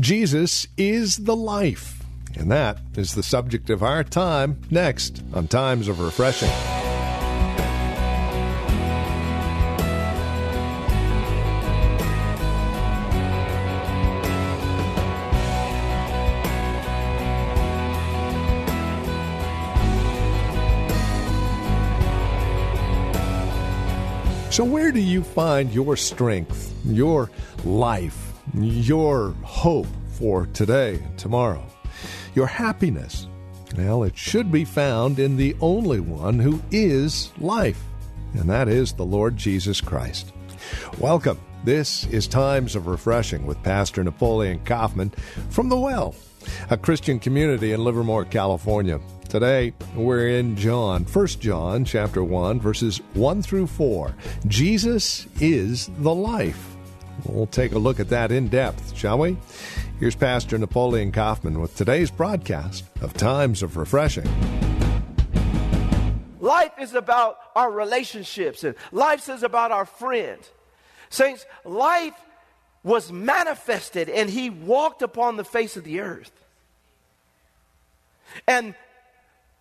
Jesus is the life. And that is the subject of our time next on Times of Refreshing. So, where do you find your strength, your life, your hope for today and tomorrow? Your happiness? Well, it should be found in the only one who is life, and that is the Lord Jesus Christ. Welcome. This is Times of Refreshing with Pastor Napoleon Kaufman from The Well, a Christian community in Livermore, California. Today, we're in John, 1 John chapter 1, verses 1 through 4. Jesus is the life. We'll take a look at that in depth, shall we? Here's Pastor Napoleon Kaufman with today's broadcast of Times of Refreshing. Life is about our relationships, and life is about our friends. Saints, life was manifested, and he walked upon the face of the earth. And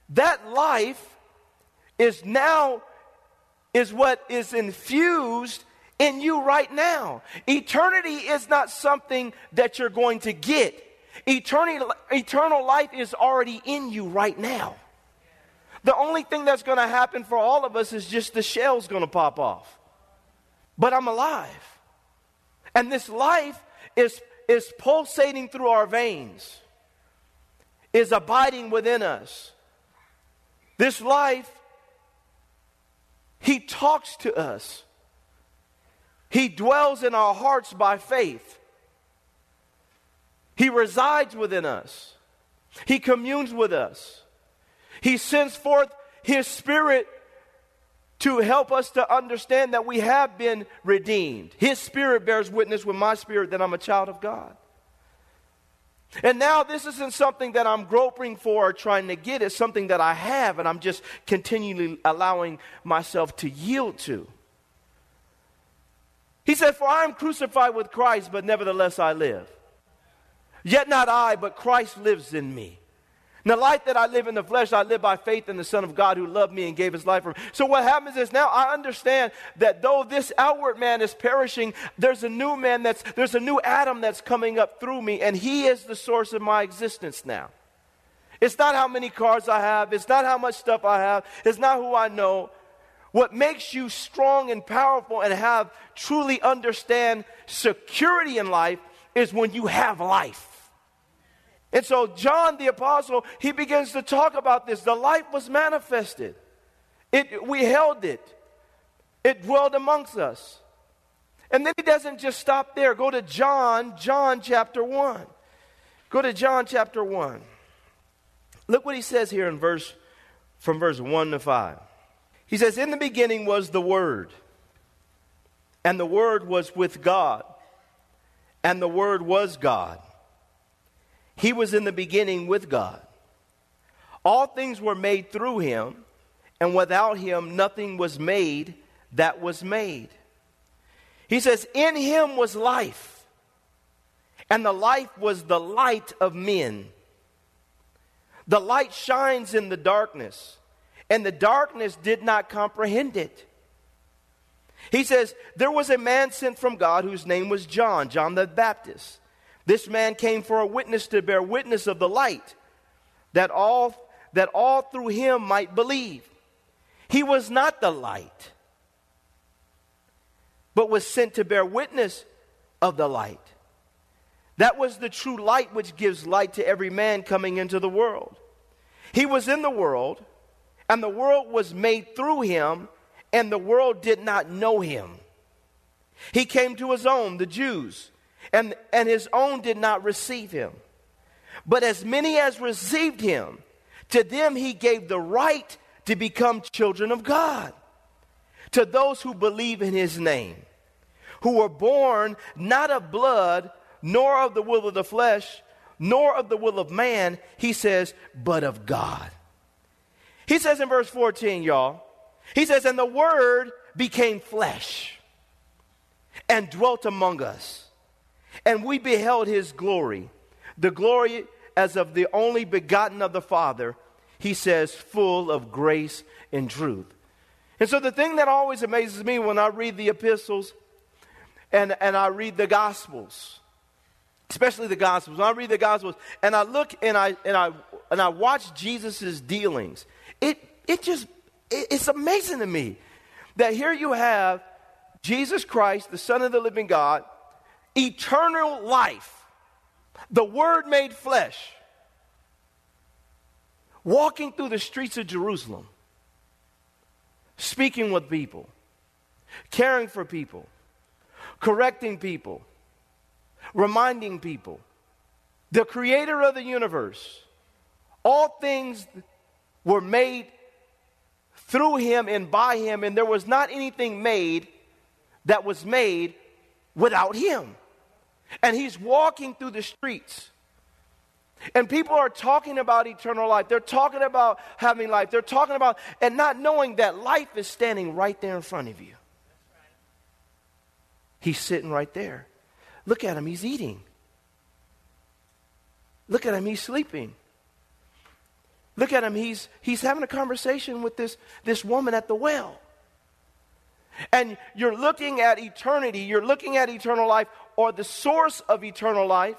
that life is now is what is infused in you right now. Eternity is not something that you're going to get. Eternity, eternal life is already in you right now. The only thing that's going to happen for all of us is just the shell's going to pop off. But I'm alive. And this life is, is pulsating through our veins, is abiding within us. This life, He talks to us. He dwells in our hearts by faith. He resides within us. He communes with us. He sends forth His Spirit to help us to understand that we have been redeemed. His Spirit bears witness with my spirit that I'm a child of God. And now this isn't something that I'm groping for or trying to get. It's something that I have and I'm just continually allowing myself to yield to. He said, For I am crucified with Christ, but nevertheless I live. Yet not I, but Christ lives in me. In the life that I live in the flesh, I live by faith in the Son of God who loved me and gave his life for me. So what happens is now I understand that though this outward man is perishing, there's a new man that's, there's a new Adam that's coming up through me, and he is the source of my existence now. It's not how many cars I have, it's not how much stuff I have, it's not who I know. What makes you strong and powerful and have truly understand security in life is when you have life. And so, John the Apostle, he begins to talk about this. The light was manifested, it, we held it, it dwelled amongst us. And then he doesn't just stop there. Go to John, John chapter 1. Go to John chapter 1. Look what he says here in verse from verse 1 to 5. He says, In the beginning was the Word, and the Word was with God, and the Word was God. He was in the beginning with God. All things were made through him, and without him nothing was made that was made. He says, In him was life, and the life was the light of men. The light shines in the darkness, and the darkness did not comprehend it. He says, There was a man sent from God whose name was John, John the Baptist. This man came for a witness to bear witness of the light, that all, that all through him might believe. He was not the light, but was sent to bear witness of the light. That was the true light which gives light to every man coming into the world. He was in the world, and the world was made through him, and the world did not know him. He came to his own, the Jews and, and his own did not receive him. But as many as received him, to them he gave the right to become children of God. To those who believe in his name, who were born not of blood, nor of the will of the flesh, nor of the will of man, he says, but of God. He says in verse 14, y'all, he says, and the word became flesh and dwelt among us, and we beheld his glory, the glory as of the only begotten of the Father, he says, full of grace and truth. And so the thing that always amazes me when I read the epistles and, and I read the gospels, especially the gospels, when I read the gospels and I look and I and I and I watch Jesus' dealings, it it just it, it's amazing to me that here you have Jesus Christ, the Son of the living God, eternal life the Word made flesh, walking through the streets of Jerusalem, speaking with people, caring for people, correcting people, reminding people. The creator of the universe, all things were made through him and by him, and there was not anything made that was made without him. And he's walking through the streets. And people are talking about eternal life. They're talking about having life. They're talking about, and not knowing that life is standing right there in front of you. He's sitting right there. Look at him, he's eating. Look at him, he's sleeping. Look at him, he's, he's having a conversation with this, this woman at the well. And you're looking at eternity, you're looking at eternal life or the source of eternal life.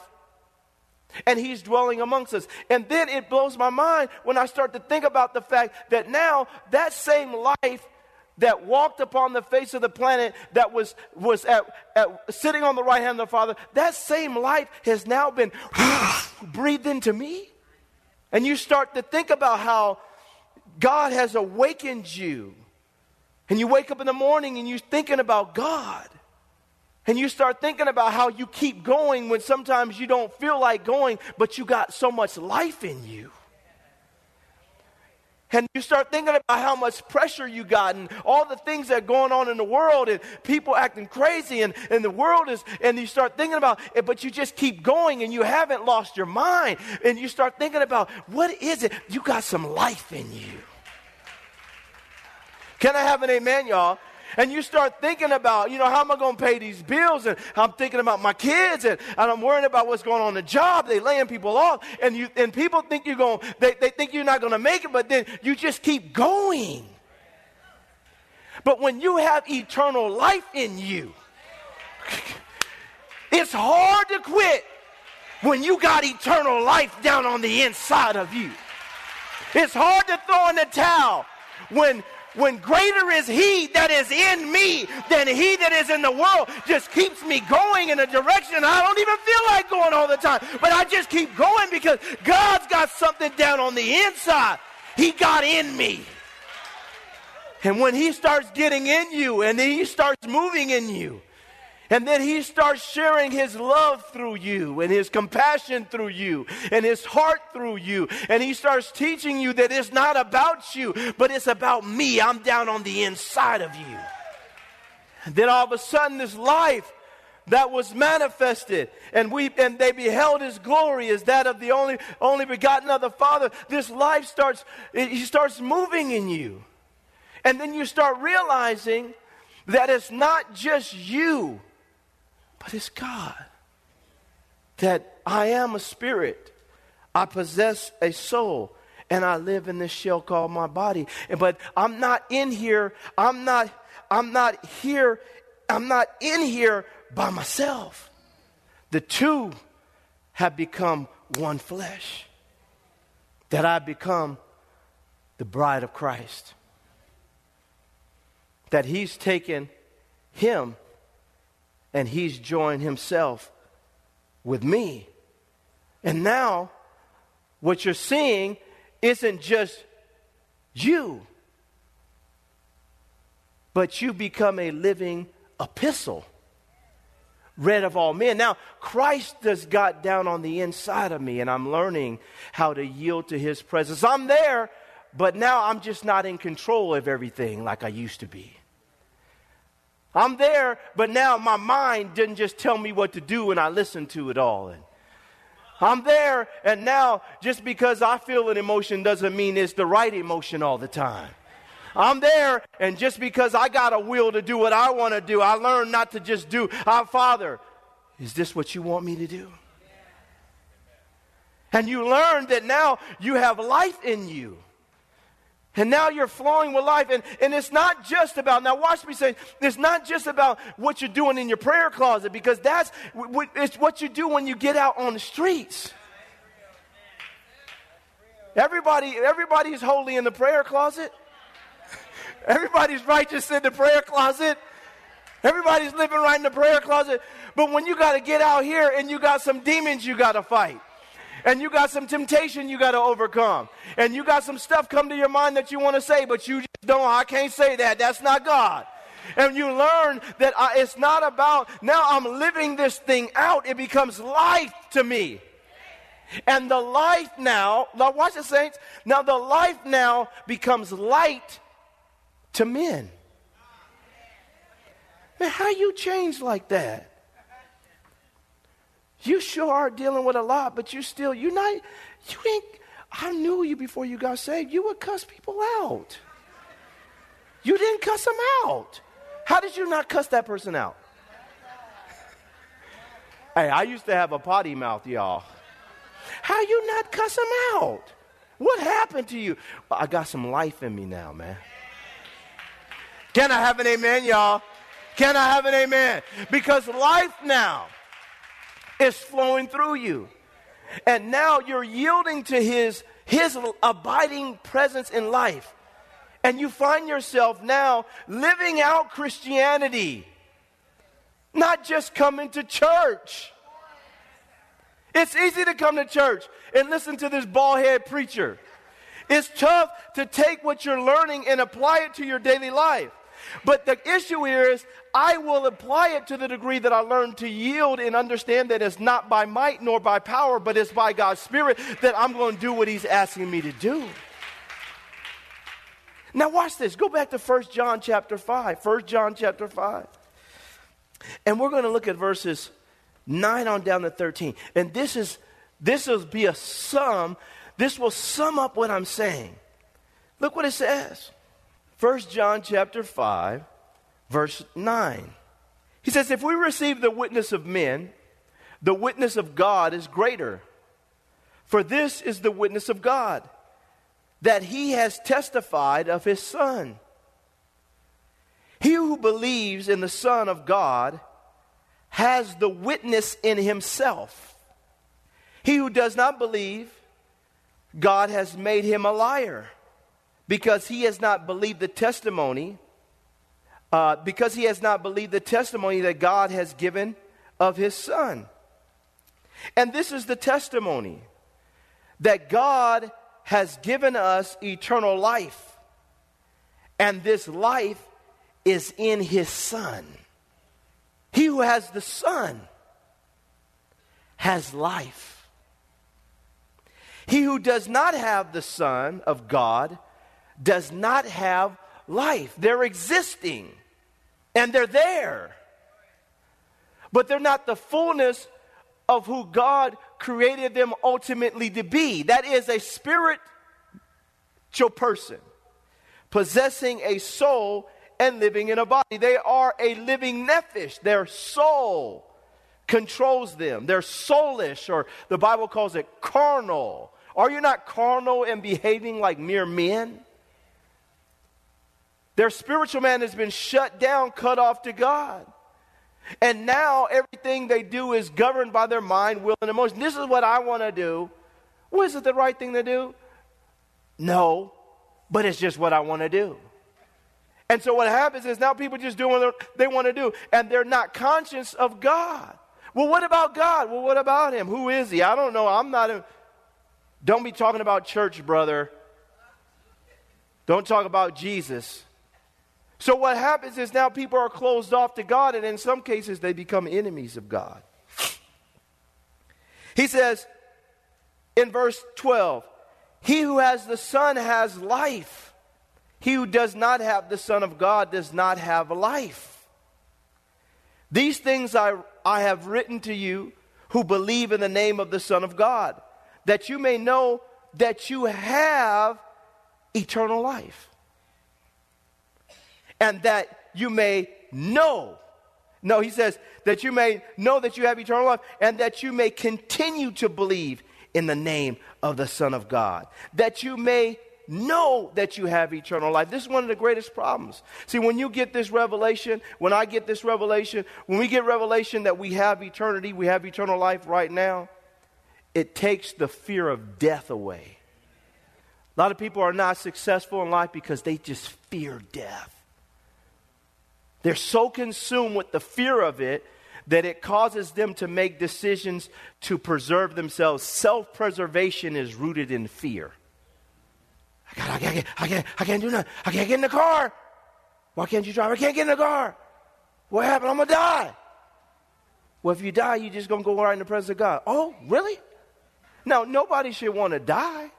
And he's dwelling amongst us. And then it blows my mind when I start to think about the fact that now that same life that walked upon the face of the planet that was, was at, at, sitting on the right hand of the Father, that same life has now been breathed into me. And you start to think about how God has awakened you. And you wake up in the morning and you're thinking about God. And you start thinking about how you keep going when sometimes you don't feel like going, but you got so much life in you. And you start thinking about how much pressure you got and all the things that are going on in the world and people acting crazy and, and the world is, and you start thinking about it, but you just keep going and you haven't lost your mind. And you start thinking about what is it? You got some life in you. Can I have an amen, y'all? And you start thinking about, you know, how am I going to pay these bills? And I'm thinking about my kids and, and I'm worrying about what's going on in the job. They're laying people off. And you and people think you're going, they, they think you're not going to make it, but then you just keep going. But when you have eternal life in you, it's hard to quit when you got eternal life down on the inside of you. It's hard to throw in the towel when when greater is he that is in me than he that is in the world just keeps me going in a direction I don't even feel like going all the time. But I just keep going because God's got something down on the inside. He got in me. And when he starts getting in you and he starts moving in you, and then he starts sharing his love through you and his compassion through you and his heart through you. And he starts teaching you that it's not about you, but it's about me. I'm down on the inside of you. And then all of a sudden, this life that was manifested and we and they beheld his glory as that of the only only begotten of the father this life starts he starts moving in you and then you start realizing that it's not just you but it's God. That I am a spirit, I possess a soul, and I live in this shell called my body. But I'm not in here, I'm not, I'm not here, I'm not in here by myself. The two have become one flesh. That I become the bride of Christ. That He's taken Him and he's joined himself with me. And now, what you're seeing isn't just you, but you become a living epistle read of all men. Now, Christ has got down on the inside of me, and I'm learning how to yield to his presence. I'm there, but now I'm just not in control of everything like I used to be. I'm there, but now my mind didn't just tell me what to do and I listened to it all. And I'm there, and now just because I feel an emotion doesn't mean it's the right emotion all the time. I'm there, and just because I got a will to do what I want to do, I learn not to just do, our Father, is this what you want me to do? And you learn that now you have life in you. And now you're flowing with life. And, and it's not just about, now watch me say, it's not just about what you're doing in your prayer closet, because that's it's what you do when you get out on the streets. Everybody, everybody's holy in the prayer closet. Everybody's righteous in the prayer closet. Everybody's living right in the prayer closet. But when you got to get out here and you got some demons you got to fight, and you got some temptation you got to overcome, and you got some stuff come to your mind that you want to say, but you just don't, I can't say that. That's not God. And you learn that I, it's not about now I'm living this thing out, it becomes life to me. And the life now, now watch the saints. Now the life now becomes light to men. Man, how you change like that? You sure are dealing with a lot, but you still, you're not, you ain't, I knew you before you got saved. You would cuss people out. You didn't cuss them out. How did you not cuss that person out? hey, I used to have a potty mouth, y'all. How you not cuss them out? What happened to you? I got some life in me now, man. Can I have an amen, y'all? Can I have an amen? Because life now is flowing through you. And now you're yielding to his, his abiding presence in life. And you find yourself now living out Christianity, not just coming to church. It's easy to come to church and listen to this bald head preacher. It's tough to take what you're learning and apply it to your daily life. But the issue here is I will apply it to the degree that I learn to yield and understand that it's not by might nor by power, but it's by God's Spirit that I'm going to do what He's asking me to do. Now watch this. Go back to 1 John chapter 5. 1 John chapter 5. And we're going to look at verses 9 on down to 13. And this is this will be a sum. This will sum up what I'm saying. Look what it says. 1 John chapter 5, verse 9. He says, If we receive the witness of men, the witness of God is greater. For this is the witness of God, that he has testified of his Son. He who believes in the Son of God has the witness in himself. He who does not believe, God has made him a liar because he has not believed the testimony, uh, because he has not believed the testimony that God has given of his Son. And this is the testimony that God has given us eternal life, and this life is in his Son. He who has the Son has life. He who does not have the Son of God does not have life. They're existing and they're there, but they're not the fullness of who God created them ultimately to be. That is a spiritual person possessing a soul and living in a body. They are a living nephesh. Their soul controls them. They're soulish, or the Bible calls it carnal. Are you not carnal and behaving like mere men? Their spiritual man has been shut down, cut off to God. And now everything they do is governed by their mind, will, and emotion. This is what I want to do. Well, is it the right thing to do? No, but it's just what I want to do. And so what happens is now people just do what they want to do, and they're not conscious of God. Well, what about God? Well, what about Him? Who is He? I don't know. I'm not a. Don't be talking about church, brother. Don't talk about Jesus. So what happens is now people are closed off to God, and in some cases they become enemies of God. He says in verse 12, He who has the Son has life. He who does not have the Son of God does not have life. These things I, I have written to you who believe in the name of the Son of God, that you may know that you have eternal life and that you may know. No, he says that you may know that you have eternal life and that you may continue to believe in the name of the Son of God. That you may know that you have eternal life. This is one of the greatest problems. See, when you get this revelation, when I get this revelation, when we get revelation that we have eternity, we have eternal life right now, it takes the fear of death away. A lot of people are not successful in life because they just fear death. They're so consumed with the fear of it that it causes them to make decisions to preserve themselves. Self preservation is rooted in fear. I, got, I, can't, I, can't, I can't do nothing. I can't get in the car. Why can't you drive? I can't get in the car. What happened? I'm going to die. Well, if you die, you're just going to go right in the presence of God. Oh, really? Now, nobody should want to die.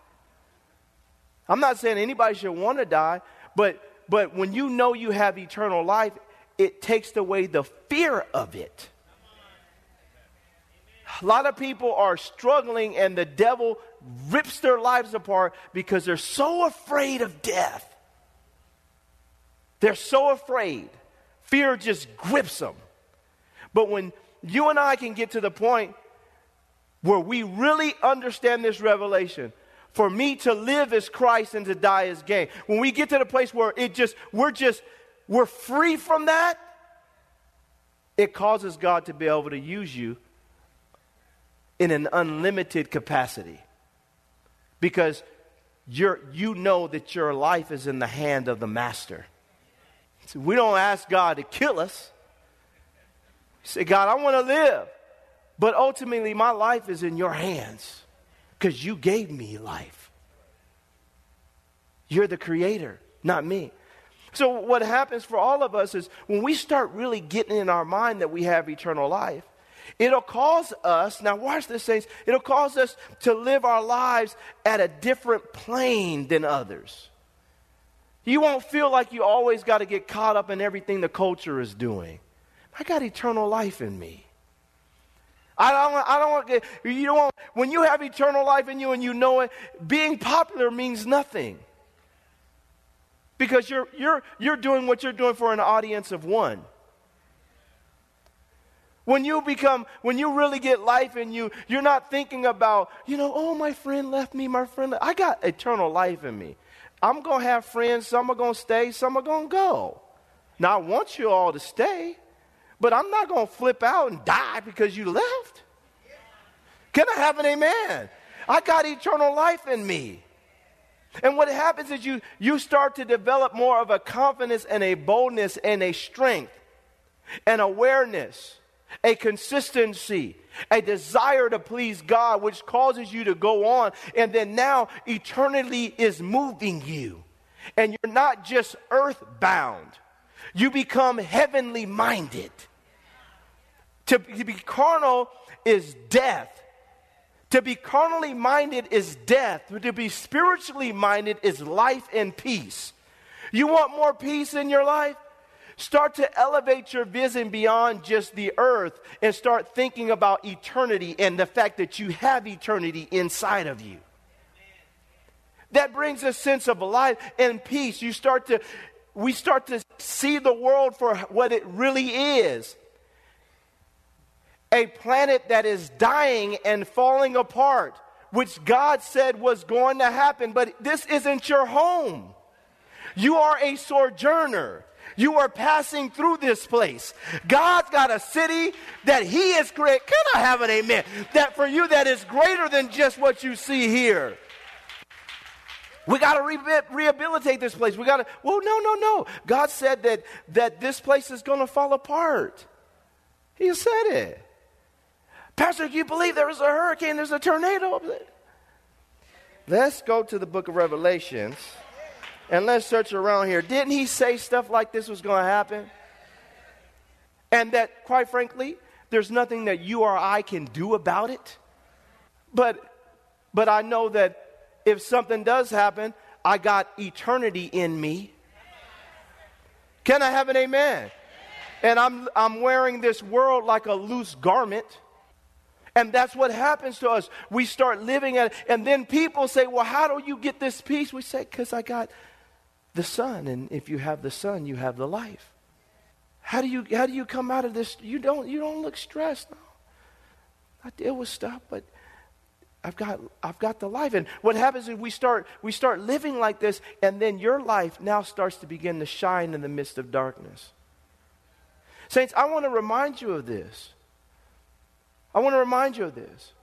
I'm not saying anybody should want to die, but, but when you know you have eternal life, it takes away the fear of it. A lot of people are struggling, and the devil rips their lives apart because they're so afraid of death. They're so afraid. Fear just grips them. But when you and I can get to the point where we really understand this revelation, for me to live as Christ and to die as gain. When we get to the place where it just, we're just we're free from that, it causes God to be able to use you in an unlimited capacity. Because you're, you know that your life is in the hand of the Master. So we don't ask God to kill us. Say, God, I want to live. But ultimately, my life is in your hands because you gave me life. You're the creator, not me. So, what happens for all of us is when we start really getting in our mind that we have eternal life, it'll cause us, now watch this, saints, it'll cause us to live our lives at a different plane than others. You won't feel like you always got to get caught up in everything the culture is doing. I got eternal life in me. I don't, I don't want you don't want, when you have eternal life in you and you know it, being popular means nothing because you're, you're, you're doing what you're doing for an audience of one. When you become, when you really get life in you, you're not thinking about, you know, oh, my friend left me, my friend. Left. I got eternal life in me. I'm going to have friends. Some are going to stay, some are going to go. Now, I want you all to stay, but I'm not going to flip out and die because you left. Can I have an amen? I got eternal life in me. And what happens is you, you start to develop more of a confidence and a boldness and a strength, an awareness, a consistency, a desire to please God, which causes you to go on. And then now eternity is moving you. And you're not just earthbound, you become heavenly minded. To, to be carnal is death. To be carnally minded is death. To be spiritually minded is life and peace. You want more peace in your life? Start to elevate your vision beyond just the earth and start thinking about eternity and the fact that you have eternity inside of you. That brings a sense of life and peace. You start to we start to see the world for what it really is a planet that is dying and falling apart, which God said was going to happen, but this isn't your home. You are a sojourner. You are passing through this place. God's got a city that He is created. Can I have an amen? That for you, that is greater than just what you see here. We got to re- rehabilitate this place. We got to, well, no, no, no. God said that, that this place is going to fall apart. He said it. Pastor, can you believe there was a hurricane? There's a tornado. Let's go to the book of Revelations and let's search around here. Didn't he say stuff like this was going to happen? And that, quite frankly, there's nothing that you or I can do about it. But, but I know that if something does happen, I got eternity in me. Can I have an amen? And I'm, I'm wearing this world like a loose garment. And that's what happens to us. We start living at it, and then people say, Well, how do you get this peace? We say, Because I got the Son. And if you have the Son, you have the life. How do you, how do you come out of this? You don't, you don't look stressed. No. I deal with stuff, but I've got, I've got the life. And what happens is we start, we start living like this, and then your life now starts to begin to shine in the midst of darkness. Saints, I want to remind you of this. I want to remind you of this.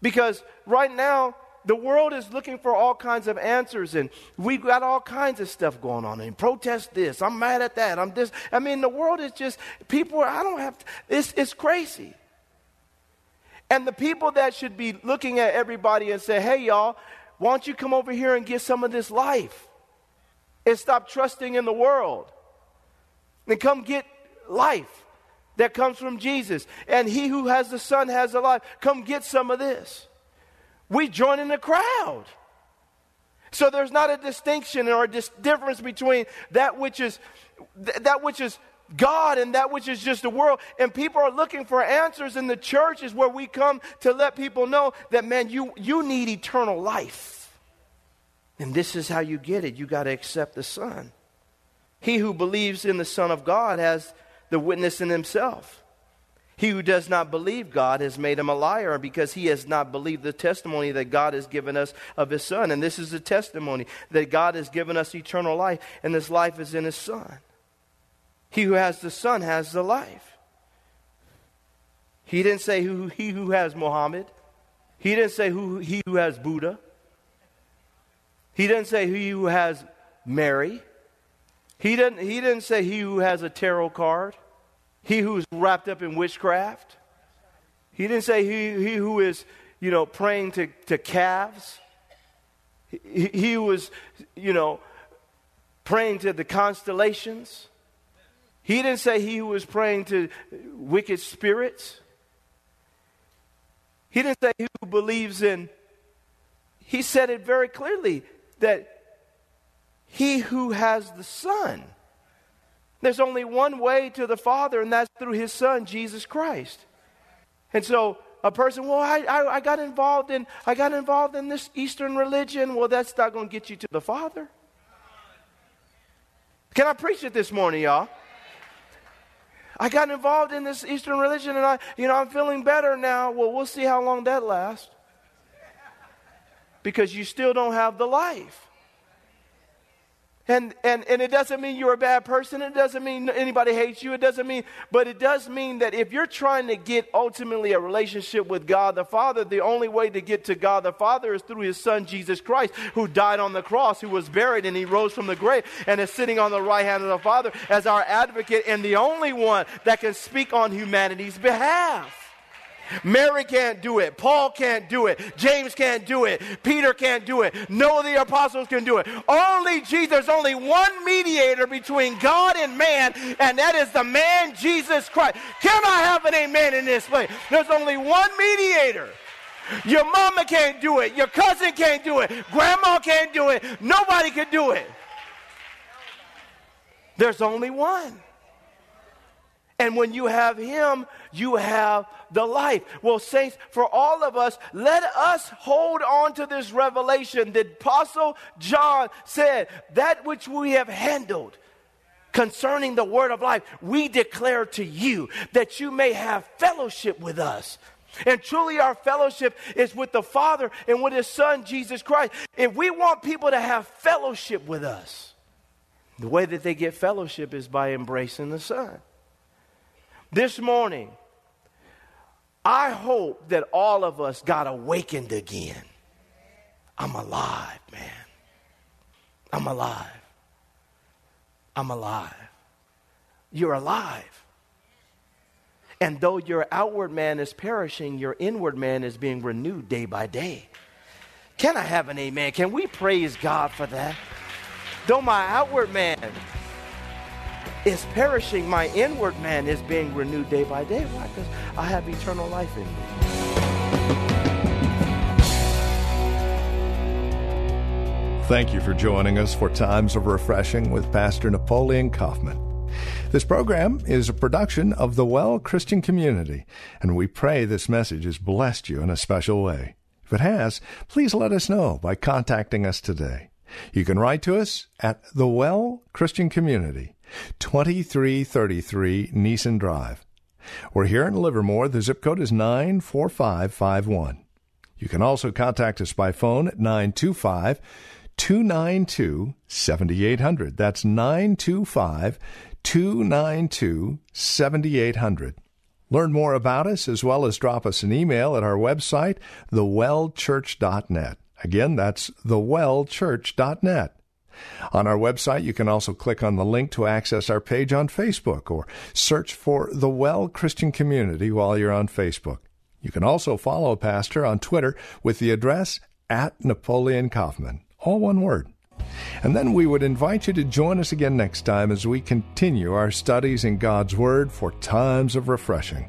Because right now, the world is looking for all kinds of answers, and we've got all kinds of stuff going on. And protest this, I'm mad at that, I'm this. I mean, the world is just, people, I don't have, to, it's, it's crazy. And the people that should be looking at everybody and say, hey, y'all, why don't you come over here and get some of this life? And stop trusting in the world. And come get life that comes from Jesus. And he who has the Son has the life. Come get some of this. We join in the crowd. So there's not a distinction or a dis- difference between that which is th- that which is God and that which is just the world. And people are looking for answers in the church is where we come to let people know that, man, you, you need eternal life. And this is how you get it. You got to accept the Son. He who believes in the Son of God has the witness in himself. He who does not believe God has made him a liar because he has not believed the testimony that God has given us of his Son. And this is the testimony that God has given us eternal life, and this life is in his Son. He who has the Son has the life. He didn't say who, he who has Muhammad. He didn't say who, he who has Buddha. He didn't say he who has Mary. He didn't, he didn't say he who has a tarot card. He who's wrapped up in witchcraft. He didn't say he, he who is, you know, praying to, to calves. He, he was, you know, praying to the constellations. He didn't say he who was praying to wicked spirits. He didn't say he who believes in. He said it very clearly that he who has the Son. There's only one way to the Father, and that's through his Son, Jesus Christ. And so a person, well, I, I, I, got involved in I got involved in this Eastern religion. Well, that's not going to get you to the Father. Can I preach it this morning, y'all? I got involved in this Eastern religion and I, you know, I'm feeling better now. Well, we'll see how long that lasts. Because you still don't have the life. And, and, and it doesn't mean you're a bad person. It doesn't mean anybody hates you. It doesn't mean, but it does mean that if you're trying to get ultimately a relationship with God the Father, the only way to get to God the Father is through His Son, Jesus Christ, who died on the cross, who was buried, and He rose from the grave, and is sitting on the right hand of the Father as our advocate and the only one that can speak on humanity's behalf. Mary can't do it. Paul can't do it. James can't do it. Peter can't do it. No of the apostles can do it. Only Jesus. There's only one mediator between God and man, and that is the man Jesus Christ. Can I have an amen in this place? There's only one mediator. Your mama can't do it. Your cousin can't do it. Grandma can't do it. Nobody can do it. There's only one. And when you have Him, you have the life. Well, saints, for all of us, let us hold on to this revelation that Apostle John said, that which we have handled concerning the word of life, we declare to you that you may have fellowship with us. And truly, our fellowship is with the Father and with His Son, Jesus Christ. If we want people to have fellowship with us, the way that they get fellowship is by embracing the Son. This morning, I hope that all of us got awakened again. I'm alive, man. I'm alive. I'm alive. You're alive. And though your outward man is perishing, your inward man is being renewed day by day. Can I have an amen? Can we praise God for that? Though my outward man is perishing, my inward man is being renewed day by day. Why? Because I have eternal life in me. Thank you for joining us for Times of Refreshing with Pastor Napoleon Kaufman. This program is a production of the Well Christian Community, and we pray this message has blessed you in a special way. If it has, please let us know by contacting us today. You can write to us at the Well Christian Community, 2333 Nissen Drive. We're here in Livermore. The zip code is 94551. You can also contact us by phone at 925 292 7800. That's 925 292 7800. Learn more about us as well as drop us an email at our website, thewellchurch.net. Again, that's thewellchurch.net. On our website, you can also click on the link to access our page on Facebook or search for the Well Christian Community while you're on Facebook. You can also follow Pastor on Twitter with the address at Napoleon Kaufman, all one word. And then we would invite you to join us again next time as we continue our studies in God's Word for times of refreshing.